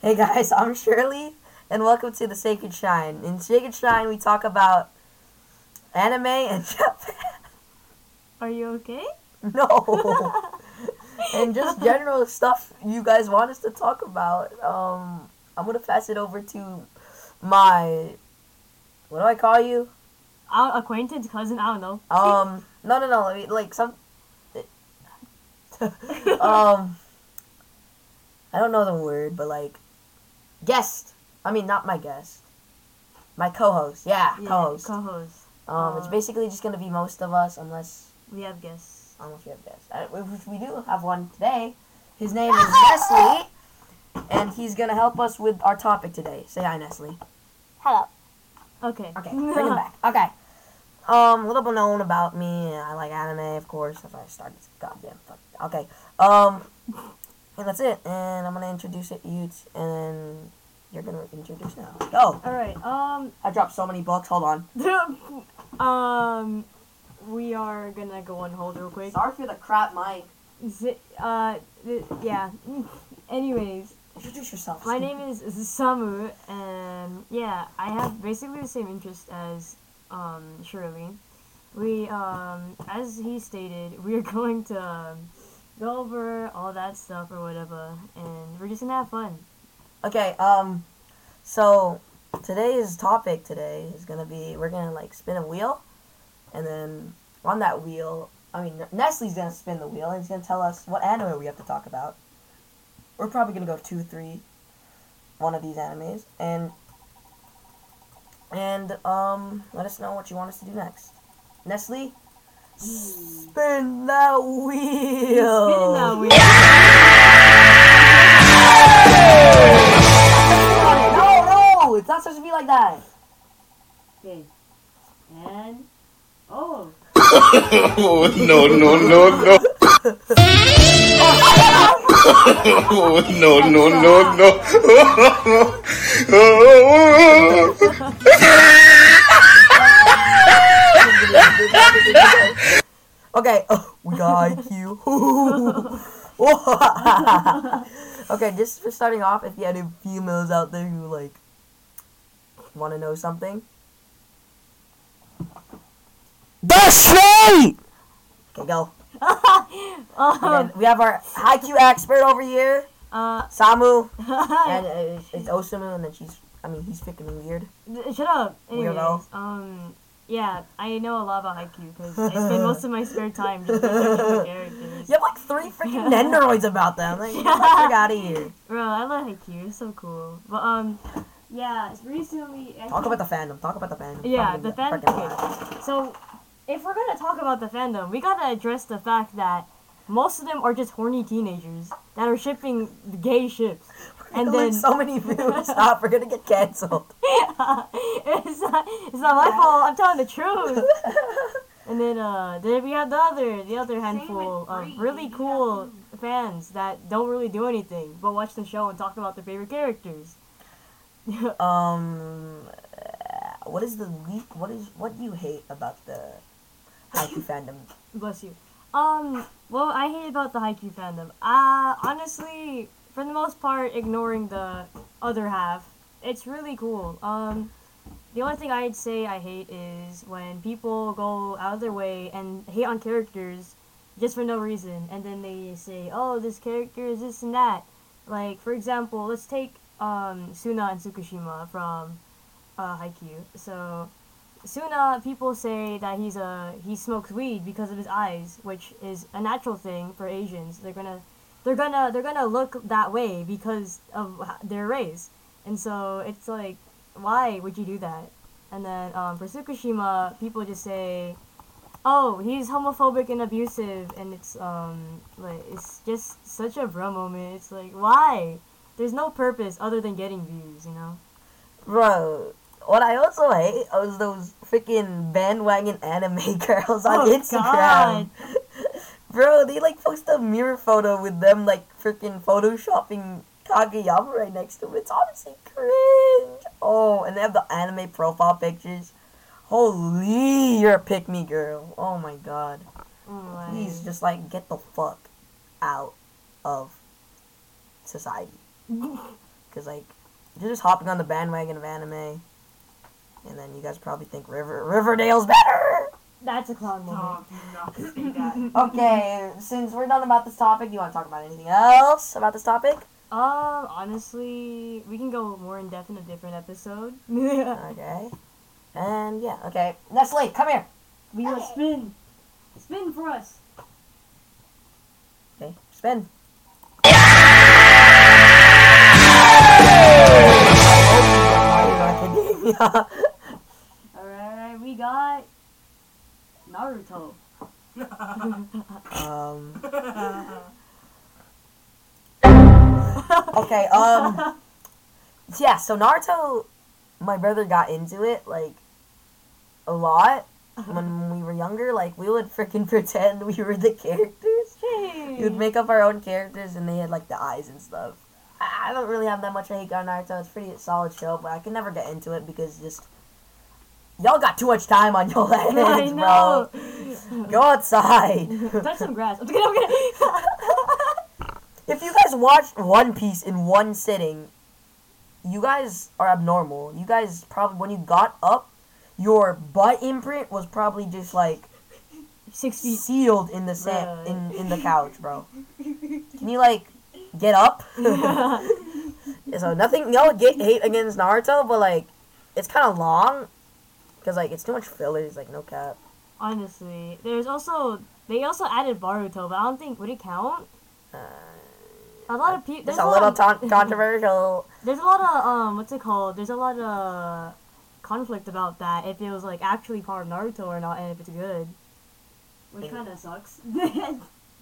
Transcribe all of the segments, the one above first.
Hey guys, I'm Shirley, and welcome to the Sacred Shrine. In Sacred Shrine, we talk about anime and Japan. Are you okay? No, and just general stuff you guys want us to talk about. Um, I'm gonna pass it over to my what do I call you? Our acquaintance, cousin, I don't know. Um, no, no, no. I mean, like some. um, I don't know the word, but like guest. I mean, not my guest. My co-host. Yeah, Yeah, co-host. co-host. um, it's uh, basically just gonna be most of us, unless We have guests. unless we have guests. Uh, which we do have one today. His name is Nestle, and he's gonna help us with our topic today. Say hi, Nestle. Hello. Okay. Okay, bring him back. Okay. Um, a little bit known about me. I like anime, of course. That's why I started. this Goddamn. Fuck. Okay. Um, and that's it. And I'm gonna introduce it, you, t- and then you're gonna introduce now. Go. All right. Um. I dropped so many books. Hold on. um. We are gonna go on hold real quick. Sorry for the crap, Mike. Z- uh. th- yeah. Anyways, Introduce yourself. my name is Samu, and yeah, I have basically the same interest as um Shirley. We um, as he stated, we are going to um, go over all that stuff or whatever, and we're just gonna have fun. Okay. Um, so today's topic today is gonna be we're gonna like spin a wheel, and then on that wheel, I mean Nestle's gonna spin the wheel and he's gonna tell us what anime we have to talk about. We're probably gonna go two, three, one of these animes, and and um, let us know what you want us to do next. Nestle, spin that wheel. Spinning that wheel. No, no, it's not supposed to be like that. Okay. And oh, Oh no no no no! oh no no no no! Okay, oh, we got Haikyuu. Okay, just for starting off, if you had any females out there who like want to know something, that's right. Okay, go. um, And we have our Haikyuu expert over here, uh, Samu, and uh, it's, it's Osamu, and then she's, I mean, he's freaking weird. shut up. Anyways, Weirdo. um, yeah, I know a lot about Haikyuu because I spend most of my spare time just researching the characters. You have like three freaking Nendoroids about them. Like, get the fuck out of here. Bro, I love Haikyuu. It's so cool. But um, yeah, recently. I Talk think- about the fandom. Talk about the fandom. Yeah, the get fan- freaking okay. So, if we're gonna talk about the fandom, we gotta address the fact that most of them are just horny teenagers that are shipping gay ships. And then so many views. Stop. We're gonna get canceled. it's not it's not my fault. I'm telling the truth. And then uh, then we have the other the other handful of really cool fans that don't really do anything but watch the show and talk about their favorite characters. Um, uh, what is the le- what is what do you hate about the Haikyuu fandom? Bless you. Um, well, I hate about the Haikyuu fandom. Uh, honestly, for the most part, ignoring the other half, it's really cool. Um, the only thing I'd say I hate is when people go out of their way and hate on characters just for no reason, and then they say, "Oh, this character is this and that." Like, for example, let's take um Suna and Tsukishima from uh, Haikyuu. So, Suna, people say that he's a he smokes weed because of his eyes, which is a natural thing for Asians. They're gonna they're gonna they're gonna look that way because of their race, and so it's like, why would you do that? And then um, for Tsukishima, people just say, oh, he's homophobic and abusive, and it's um like it's just such a bro moment. It's like why? There's no purpose other than getting views, you know. Bro, what I also hate was those freaking bandwagon anime girls on Oh, Instagram. Bro, they like post a mirror photo with them like freaking photoshopping Kageyama right next to it. It's honestly cringe. Oh, and they have the anime profile pictures. Holy, you're a pick me girl. Oh my god. Oh. Please just like get the fuck out of society. because like you're just hopping on the bandwagon of anime, and then you guys probably think River Riverdale's better. That's a clown moment. Oh, not that. Okay, since we're done about this topic, do you want to talk about anything else about this topic? Um, honestly, we can go more in depth in a different episode. Okay. And yeah, okay. Nestle, come here. we will spin. Spin for us. Okay, spin. Alright, we got Naruto. um. Okay. Um. Yeah. So Naruto, my brother got into it like a lot when we were younger. Like we would freaking pretend we were the characters. We would make up our own characters, and they had like the eyes and stuff. I I don't really have that much hate on Naruto. It's pretty solid show, but I can never get into it because just y'all got too much time on your hands, bro. Go outside. Touch some grass. I'm kidding. I'm kidding. if you guys watched One Piece in one sitting, you guys are abnormal. You guys probably when you got up, your butt imprint was probably just like Six feet. sealed in the sand in in the couch, bro. Can you like get up? so nothing, no get hate against Naruto, but like it's kind of long because like it's too much fillers. Like no cap. Honestly, there's also they also added Boruto, but I don't think would it count. Uh, A lot of people. it's There's a a little lot. ton- controversial. There's a lot of um, what's it called? There's a lot of conflict about that. If it was like actually part of Naruto or not, and if it's good, which Yeah. kind of sucks.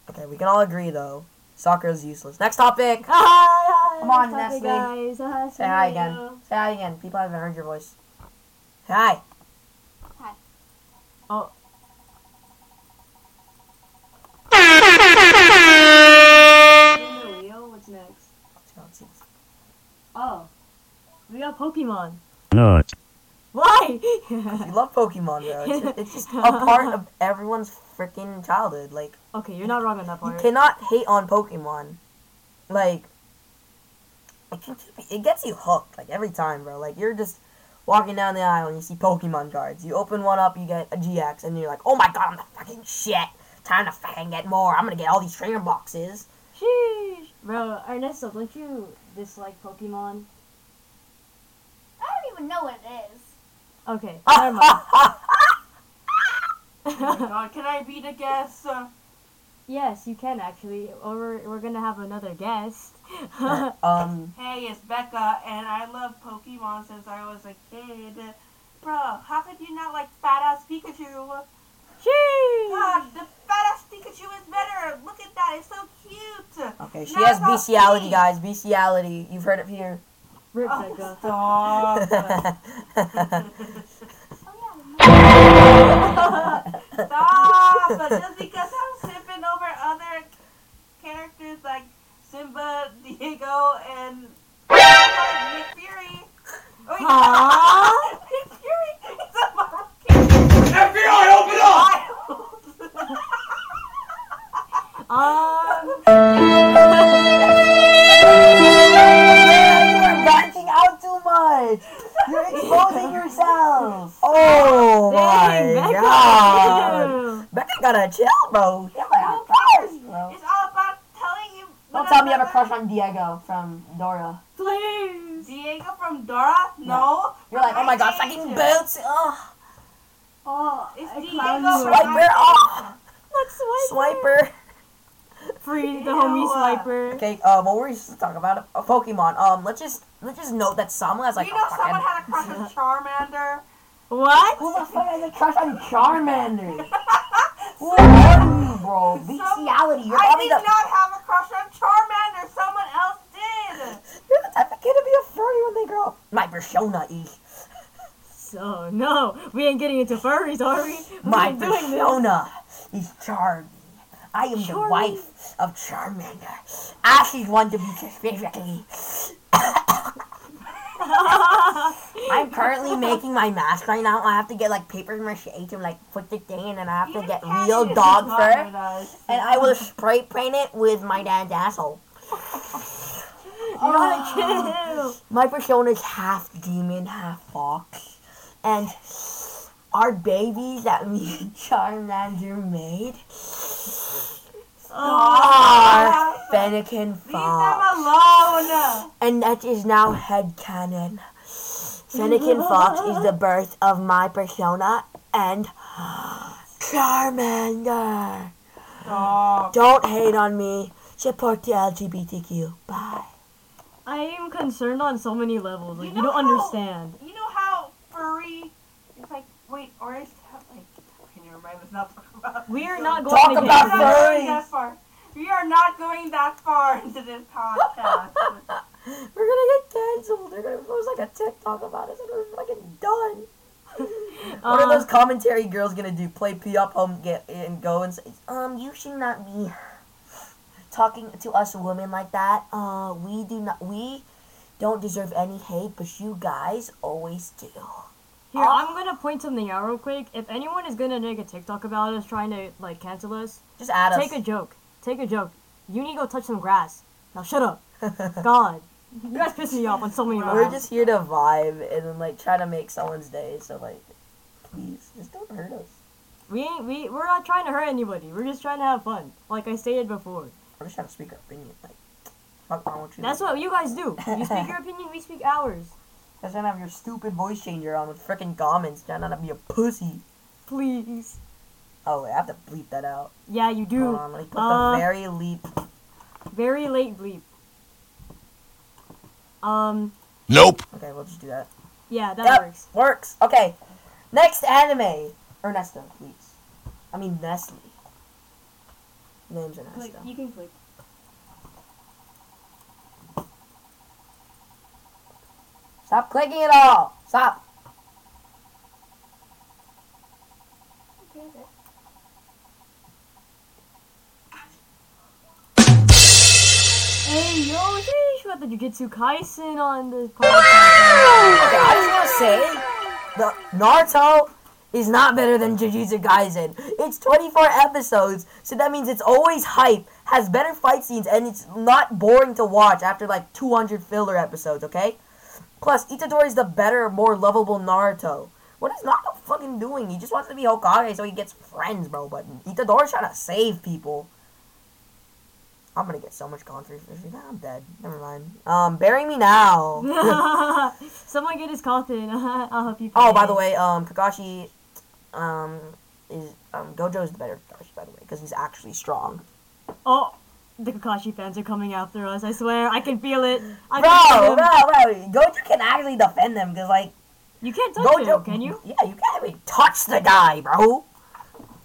Okay, we can all agree though. Sakura is useless. Next topic. Come Come on, Nestle. guys. Uh, Say hi again. Say hi again. People haven't heard your voice. Hi. Oh, spin the wheel. What's next? Oh, we got Pokemon. Not. Why? You love Pokemon, bro. It's, it's just a part of everyone's freaking childhood. Like, okay, you're not wrong on that part. you cannot hate on Pokemon. Like, it, can, it gets you hooked, like, every time, bro. Like, you're just walking down the aisle and you see Pokemon cards. You open one up, you get a GX, and you're like, oh my god, I'm the fucking shit. Time to fucking get more. I'm gonna get all these trainer boxes. Sheesh. Bro, Ernesto, don't you dislike Pokemon? I don't even know what it is. Okay, never mind. Oh my God, can I be the guest? Uh, yes, you can actually. Or we're, we're gonna have another guest. um, hey, it's Becca, and I love Pokemon since I was a kid. Bro, how could you not like fat ass Pikachu? Sheesh. God, the fat ass Pikachu is better. Look at that, it's so cute. okay, she Not has about bestiality, me. guys. Bestiality. You've heard it here. Rip Oh, Becca. stop. Yeah. Stop! Just because I'm sipping over other characters like Simba, Diego, and Nick Fury. Oh, crush on Diego from Dora. Please. Diego from Dora? No. You're like, oh my god, I fucking boots. Oh, Oh, It's I Diego clown from. Swiper. Oh, Let's swipe. Swiper. Free the homie swiper. Okay, um, what were we supposed to talk about? A Pokemon. Um, let's just let's just note that Sama has like you know fucking. someone had a crush on Charmander? What? Who the fuck has a crush on Charmander? Who are you, bro? Bestiality. You're I probably did the not have a crush on Charmander. Someone else did. you're the type of kid to be a furry when they grow up. My persona is So no, we ain't getting into furries, are we? We my ain't doing this. persona is Charmy. I am the wife of Charmander. Ah, Ashley's one to be specifically. I'm currently making my mask right now. I have to get like paper mache to like put the thing in, and I have to get real dog fur, and I will spray paint it with my dad's asshole. Oh, kill. My persona's half demon, half fox. And our babies that me and Charmander made oh, are Fennekin Fox. Leave them alone. And that is now head headcanon. Fennekin Fox is the birth of my persona and Charmander. Stop. Don't hate on me. Support the LGBTQ. Bye. I am concerned on so many levels. Like You you, don't how- understand. You know how furry? It's like wait, or is that like? Okay, never mind. Let's not talk about. We are not going Talk to about We're not that far. We are not going that far into this podcast. We're gonna get canceled. They're gonna post like a TikTok about us and we're fucking done. what are Um, those commentary girls gonna do? Play P up home get and go and say, um, you should not be talking to us women like that. Uh, we do not we don't deserve any hate, but you guys always do. Here, I'm gonna point something out real quick. If anyone is gonna make a TikTok about us trying to like cancel us, Just add us. take a joke. Take a joke. You need to go touch some grass. Now shut up. God, you guys piss me off on so many We're levels. just here to vibe and then like try to make someone's day. So like, please, just don't hurt us. We ain't we we're not trying to hurt anybody. We're just trying to have fun. Like I stated before. We're just trying to speak our opinion. Like, fuck wrong with you? That's what you guys do. You speak your opinion, we speak ours. Just trying to have your stupid voice changer on with freaking comments. Trying not to be a pussy. Please. Oh wait, I have to bleep that out. Yeah, you do. Hold on, let me put Uh, the very leap. Very late bleep. Um, Nope. Okay, we'll just do that. yeah, that Yep, works. works. Okay, next anime. Ernesto, please. I mean Nestle. Name's Ernesto. Click. You can click. Stop clicking it all. Stop. Okay. Hey, yo, sheesh, we got the Jujutsu Kaisen on this Okay, podcast. I just want to say, the Naruto is not better than Jujutsu Kaisen. It's 24 episodes, so that means it's always hype, has better fight scenes, and it's not boring to watch after like 200 filler episodes, okay? Plus, Itadori is the better, more lovable Naruto. What is Naruto fucking doing? He just wants to be Hokage so he gets friends, bro, but Itadori's trying to save people. I'm gonna get so much controversy. Nah, I'm dead. Never mind. Um, bury me now. Someone get his coffin. I'll help you. Oh, by the way, um, Kakashi, um, is um Gojo's the better Kakashi, by the way, because he's actually strong. Oh, the Kakashi fans are coming after us. I swear, I can feel it. I Bro, bro, bro, Gojo can actually defend them, because like You can't touch Gojo, him, can you? Yeah, you can't even touch the guy, bro.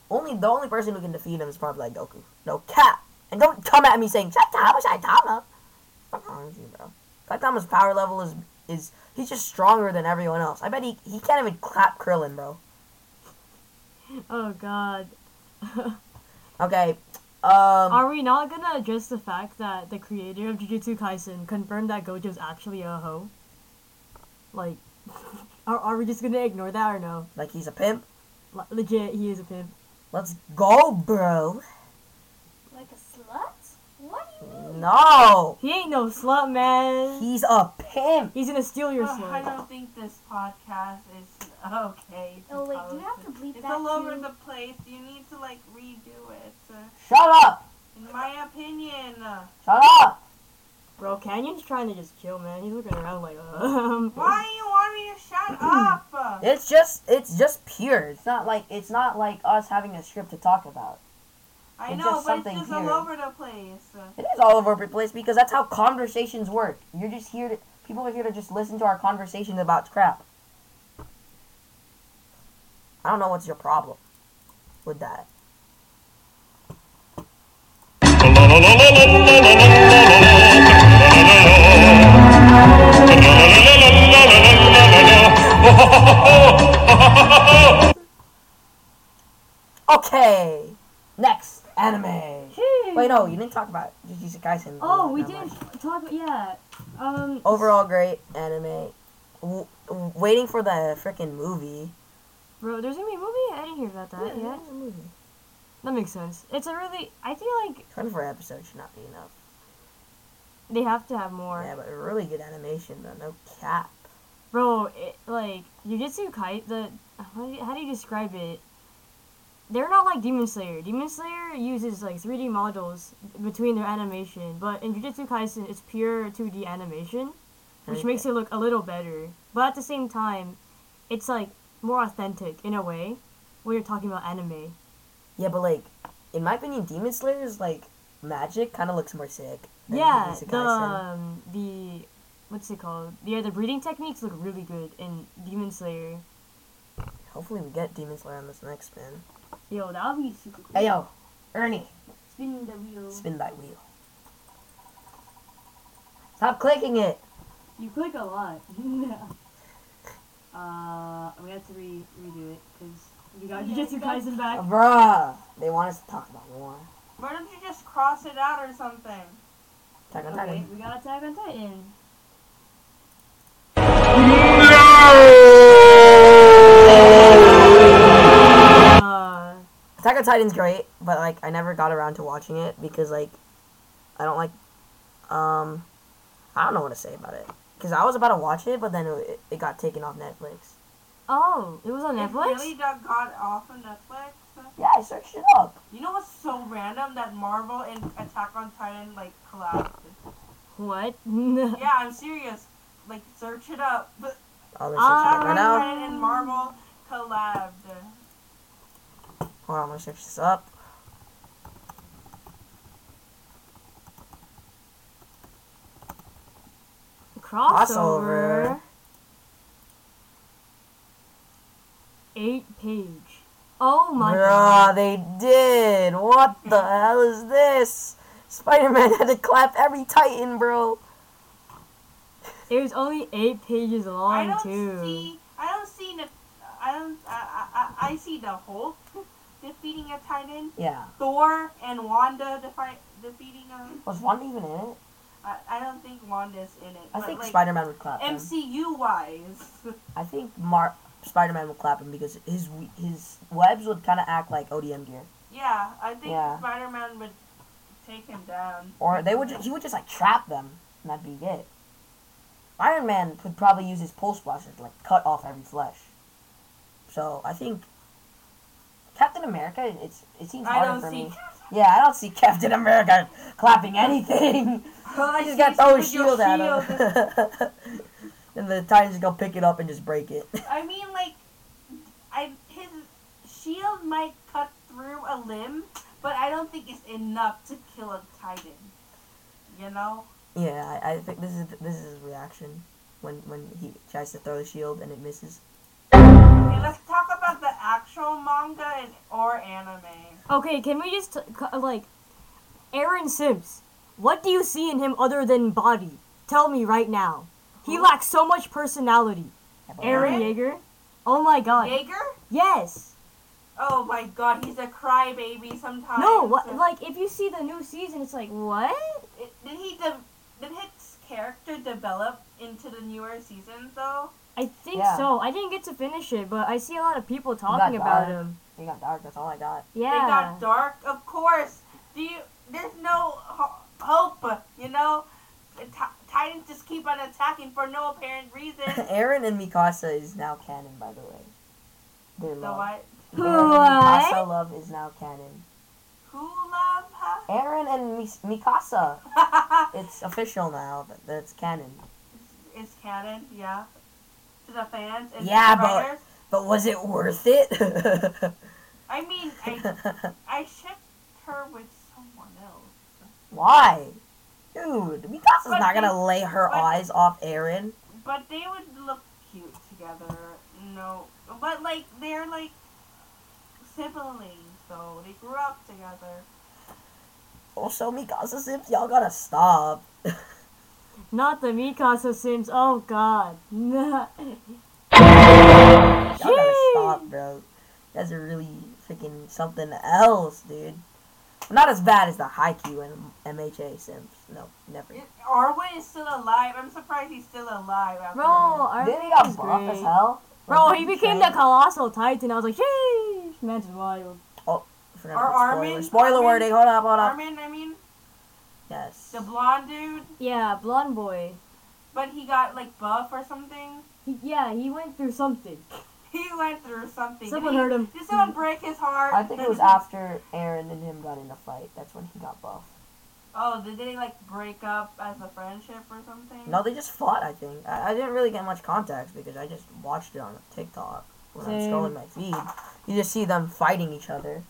Only the only person who can defeat him is probably like Goku. No cap. And don't come at me saying Saitama, Saitama. What's wrong with you, bro? Saitama's power level is is he's just stronger than everyone else. I bet he he can't even clap Krillin, bro. Oh God. Okay. Um. Are we not gonna address the fact that the creator of Jujutsu Kaisen confirmed that Gojo's actually a hoe? Like, are, are we just gonna ignore that or no? Like he's a pimp. Le- legit, he is a pimp. Let's go, bro. Like a slut? What do you mean? No, He ain't no slut, man. he's a pimp. He's gonna steal your slut. I don't think this podcast is okay. Oh wait, do you have to bleep It's that It's all over too? the place. You need to like redo it. Uh, Shut up. in my opinion. Shut up. Bro, Canyon's trying to just chill, man. He's looking around like, um. why do you want me to shut up? It's just it's just pure. It's not like it's not like us having a script to talk about. I It's know, just but something it's just here. all over the place. It is all over the place because that's how conversations work. You're just here to people are here to just listen to our conversations about crap. I don't know what's your problem with that. Okay, next anime. Wait, no, you didn't talk about Jujutsu Kaisen. Oh, we did mind. talk. About yeah. Um. Overall, great anime. W- waiting for the freaking movie. Bro, there's gonna be a movie. I didn't hear about that. Yeah, there's a movie. that makes sense. It's a really. I feel like 24 episodes should not be enough. They have to have more. Yeah, but really good animation though. No cap. Bro, it, like Jujutsu Kai, the how do, you, how do you describe it? They're not like Demon Slayer. Demon Slayer uses like 3D models between their animation, but in Jujutsu Kaisen it's pure 2D animation, which Okay. makes it look a little better. But at the same time, it's like more authentic in a way when you're talking about anime. Yeah, but like, in my opinion, Demon Slayer's like magic kind of looks more sick. than yeah, the um, the what's it called? Yeah, the breathing techniques look really good in Demon Slayer. Hopefully, we get Demon Slayer on this next spin. Yo, that would be super cool. Hey yo, Ernie, Spin the wheel. spin that wheel. Stop clicking it. You click a lot. uh, we have to re- redo it because we got Yeah, Jujutsu that's- Kaisen back. Bruh, they want us to talk about war. Why don't you just cross it out or something? Attack on Okay, Titan. we got Attack on Titan. Uh, Attack on Titan's great, but like I never got around to watching it because like I don't like um I don't know what to say about it because I was about to watch it, but then it, it got taken off Netflix. oh, it was on It Netflix. really got, got off of Netflix. Yeah, I searched it up. You know what's so random that Marvel and Attack on Titan like collabed? What? Yeah, I'm serious. Like search it up. But I'll search it up Attack right on now. Titan and Marvel collabed. Hold on, I'm gonna search this up. Crossover. Crossover. Eight page. Oh my Bruh, god. they did. What the hell is this? Spider-Man had to clap every Titan, bro. It was only eight pages long, I long don't too. see. I don't see. Ne- I don't. I, I, I see the Hulk defeating a Titan. Yeah. Thor and Wanda defi- defeating a. Was Wanda even in it? I, I don't think Wanda's in it. I think like, Spider-Man would clap him. MCU wise. I think Mar- Spider-Man would clap him because his his webs would kind of act like ODM gear, yeah, I think Yeah. Spider Man would take him down. or they would ju- he would just like trap them, and that'd be it. Iron Man could probably use his pulse blaster to like cut off every flesh. So I think Captain America, it's it seems I harder don't for see. me. Yeah, I don't see Captain America clapping anything. I He just got throw his your shield at him. and the Titans just go pick it up and just break it. I mean, like, I his shield might cut through a limb, but I don't think it's enough to kill a Titan. You know? Yeah, I, I think this is this is his reaction when when he tries to throw the shield and it misses. Actual manga and or anime. Okay, can we just c- like Eren Sims? What do you see in him other than body? Tell me right now. He Who? lacks so much personality. Eren Eren? Yeager. Oh my god. Jaeger? Yes. Oh my god, he's a crybaby sometimes. No. What? Like if you see the new season, it's like what? It- did he de- did his character develop into the newer seasons though? I think Yeah. so. I didn't get to finish it, but I see a lot of people talking about dark. him. He got dark. That's all I got. Yeah. They got dark, of course. Do you? There's no hope, you know. The Ti- Titans just keep on attacking for no apparent reason. Eren and Mikasa is now canon, by the way. Their so love. what? Eren What? Mikasa love is now canon. Who love her? Eren and Mi- Mikasa. It's official now that's canon. it's canon, yeah. To the fans and Yeah, the but- writers. But was it worth it? I mean, I I shipped her with someone else. Why? Dude, Mikasa's But not gonna lay her but- eyes off Eren. But they would look cute together. No, but like they're like siblings, so they grew up together. Also, Mikasa Sims, y'all gotta stop. Not the Mikasa Sims. Oh god. Y'all gotta stop, bro. That's a really freaking something else, dude. Not as bad as the Haikyuu and MHA Sims. No, never. It- Armin is still alive. I'm surprised he's still alive. After Bro, Armin Then he got is buff as hell. Bro, Like, he became the colossal titan. I was like, sheesh, man's wild. Oh, forgot Or about spoiler. Armin? Spoiler Armin? wording. Hold up, hold up. Armin, I mean, Yes. The blonde dude, Yeah, blonde boy. but he got like buff or something. He, yeah, he went through something. He went through something. Someone Did he- hurt him. Did someone break his heart? I think it was after Eren and him got in a fight. That's when he got buff. Oh, did they like break up as a friendship or something? No, they just fought. I think I, I didn't really get much context because I just watched it on TikTok when I'm scrolling my feed. You just see them fighting each other.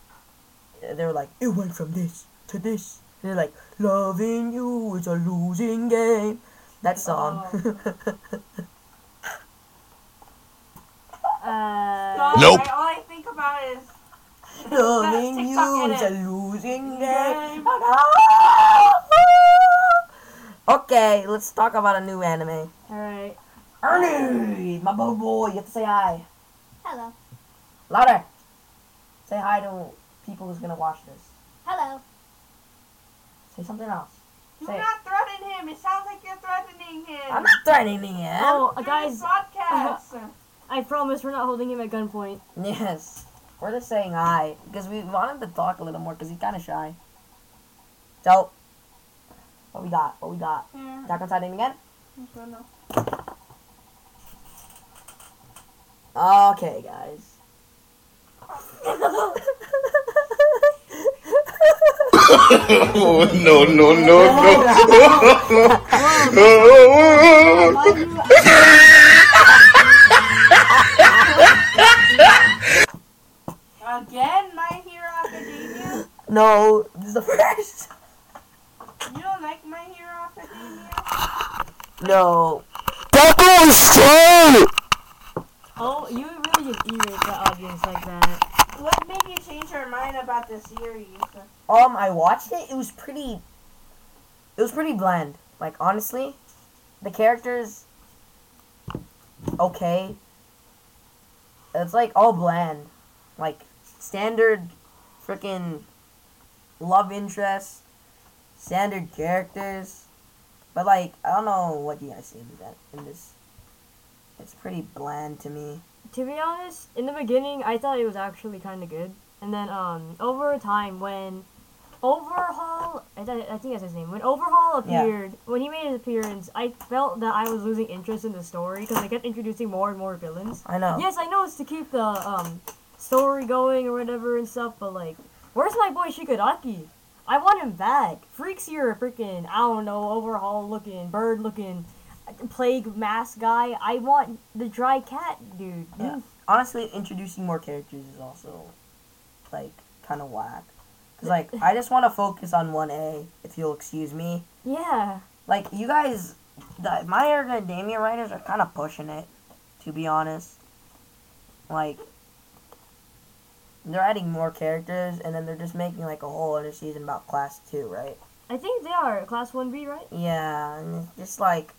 They're like, it went from this to this. They're like, loving you is a losing game. That song. Uh, So, Nope. I- all I think about is loving you TikTok is a losing game. Game. Okay, let's talk about a new anime. Alright. Ernie, my boy boy, you have to say hi. Hello. Louder. Say hi to people who's gonna watch this. Hello. Say something else. do Say it. not threaten him. It sounds like you're threatening him. I'm not threatening him. Oh, uh, guys, this podcast. I promise we're not holding him at gunpoint. Yes. We're just saying hi because we want him to talk a little more because he's kind of shy. So, what we got? What we got? Yeah, Attack on Titan again? I don't. Okay, guys. Oh, no, no, no, no. Again, My Hero Academia. no, this is the first. You don't like My Hero Academia? No. Oh, you really just irritate the audience like that. What made you change your mind about the series? Um, I watched it. It was pretty. It was pretty bland. Like honestly, the characters. Okay. It's like all bland, like standard, freaking love interest, standard characters, but like I don't know what you guys see in that in this. It's pretty bland to me. To be honest, in the beginning, I thought it was actually kind of good. And then, um, over time, when Overhaul, I, th- I think that's his name, when Overhaul Yeah. appeared, when he made his appearance, I felt that I was losing interest in the story because they kept introducing more and more villains. I know. Yes, I know it's to keep the, um, story going or whatever and stuff, but like, where's my boy Shigaraki? I want him back. Freaks here, freaking, I don't know, Overhaul looking, bird looking, plague mask guy. I want the dry cat dude. Yeah. honestly, introducing more characters is also like kind of whack. Cause like I just want to focus on one A, if you'll excuse me. Yeah. Like you guys, the My Academia writers are kind of pushing it, to be honest. Like they're adding more characters, and then they're just making like a whole other season about Class Two, right? I think they are class 1B, right? Yeah, and it's just like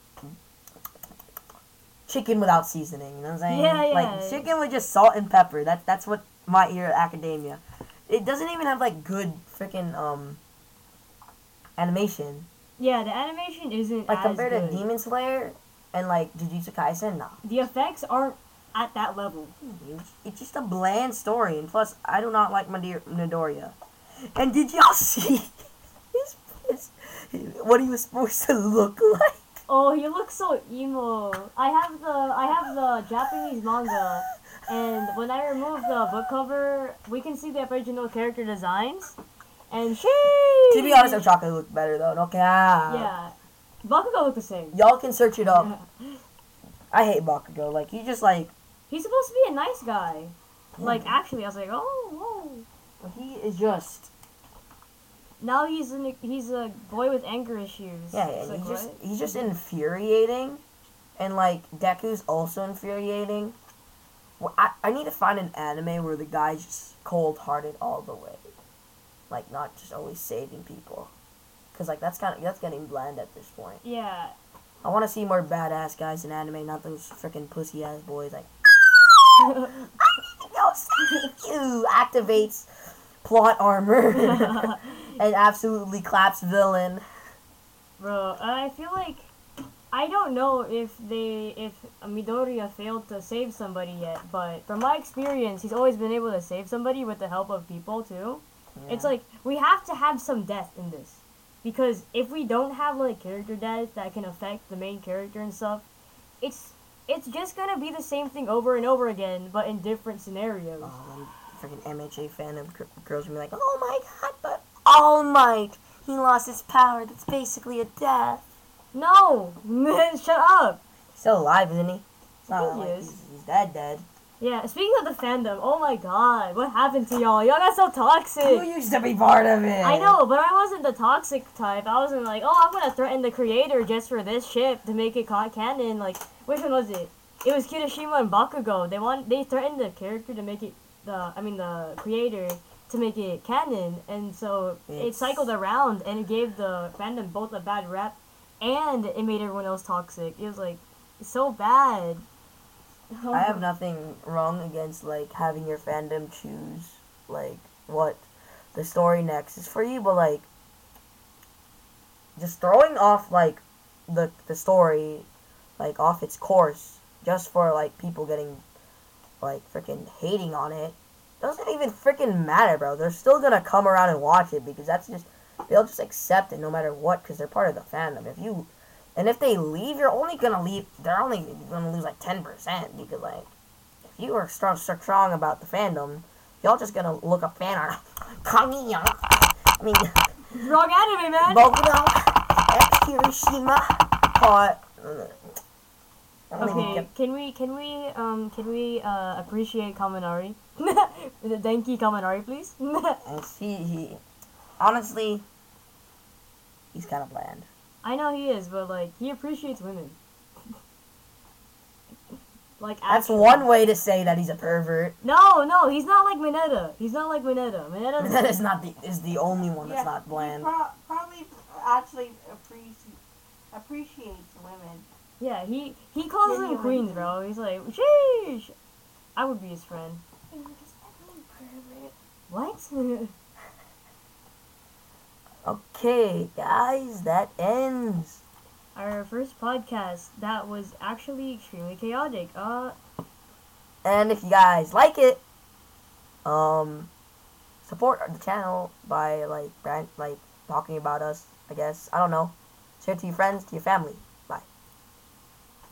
chicken without seasoning. You know what I'm saying? Yeah, yeah. Like chicken with just salt and pepper. That's that's what My Hero Academia. It doesn't even have like good freaking um animation. Yeah, the animation isn't Like compared good. to Demon Slayer and like Jujutsu Kaisen, nah. The effects aren't at that level. It's, it's just a bland story, and plus, I do not like Madir- Midoriya. And did y'all see his, his, what he was supposed to look like? Oh, he looks so emo. I have the I have the Japanese manga, and when I remove the book cover, we can see the original character designs. And she. To be honest, Ochaco looked better though. No cap. Yeah, Bakugo look the same. Y'all can search it up. I hate Bakugo. Like he just like He's supposed to be a nice guy. Like actually, I was like, oh, whoa. he is just Now he's an, he's a boy with anger issues. yeah. Yeah like, he's just what? he's just infuriating, and like Deku's also infuriating. I I need to find an anime where the guy's just cold hearted all the way, like not just always saving people, because like that's kind of that's getting bland at this point. Yeah, I want to see more badass guys in anime, not those freaking pussy ass boys like. Yo, thank you activates plot armor and absolutely claps villain. Bro, I feel like I don't know if they if Midoriya failed to save somebody yet, but from my experience, he's always been able to save somebody with the help of people too. It's like we have to have some death in this. because if we don't have like character death that can affect the main character and stuff, it's it's just gonna be the same thing over and over again, but in different scenarios. Oh, then freaking MHA fandom gr- girls will be like, oh my god, but oh, All Might, he lost his power. That's basically a death. No, man, shut up. He's Still alive, isn't he? It's not he like is. he's, he's dead, dead. Yeah, speaking of the fandom, oh my god, what happened to y'all? Y'all got so toxic. You used to be part of it. I know, but I wasn't the toxic type. I wasn't like, oh, I'm gonna threaten the creator just for this ship to make it ca- canon. Like, which one was it? It was Kirishima and Bakugo. They want they threatened the character to make it the I mean the creator to make it canon, and so it cycled around and it gave the fandom both a bad rep, and it made everyone else toxic. It was like so bad. I have oh. nothing wrong against like having your fandom choose like what the story next is for you, but like just throwing off like the the story like off its course just for like people getting like freaking hating on it doesn't even freaking matter, bro. They're still gonna come around and watch it because that's just they'll just accept it no matter what because they're part of the fandom. If you and if they leave, you're only gonna leave. They're only gonna lose like ten percent because like if you are strong, strong about the fandom, y'all just gonna look up fan art. I mean, Wrong anime, man. Boku X. I don't even Okay, get- can we can we um can we uh appreciate Kaminari? the Denki Kaminari, please. He, he, honestly, he's kind of bland. I know he is, but like he appreciates women. like That's actually. one way to say that he's a pervert. No, no, he's not like Mineta. He's not like Mineta. That Mineta. is not the is the only one that's Yeah, not he bland. pro- probably actually appreciates appreciates women. yeah, he he calls them Genuinely. queens, bro. He's like, sheesh. I would be his friend. What? Okay, guys, that ends. Our first podcast that was actually extremely chaotic. Uh, And if you guys like it, um, support the channel by like brand like talking about us. I guess I don't know. Share it to your friends, to your family.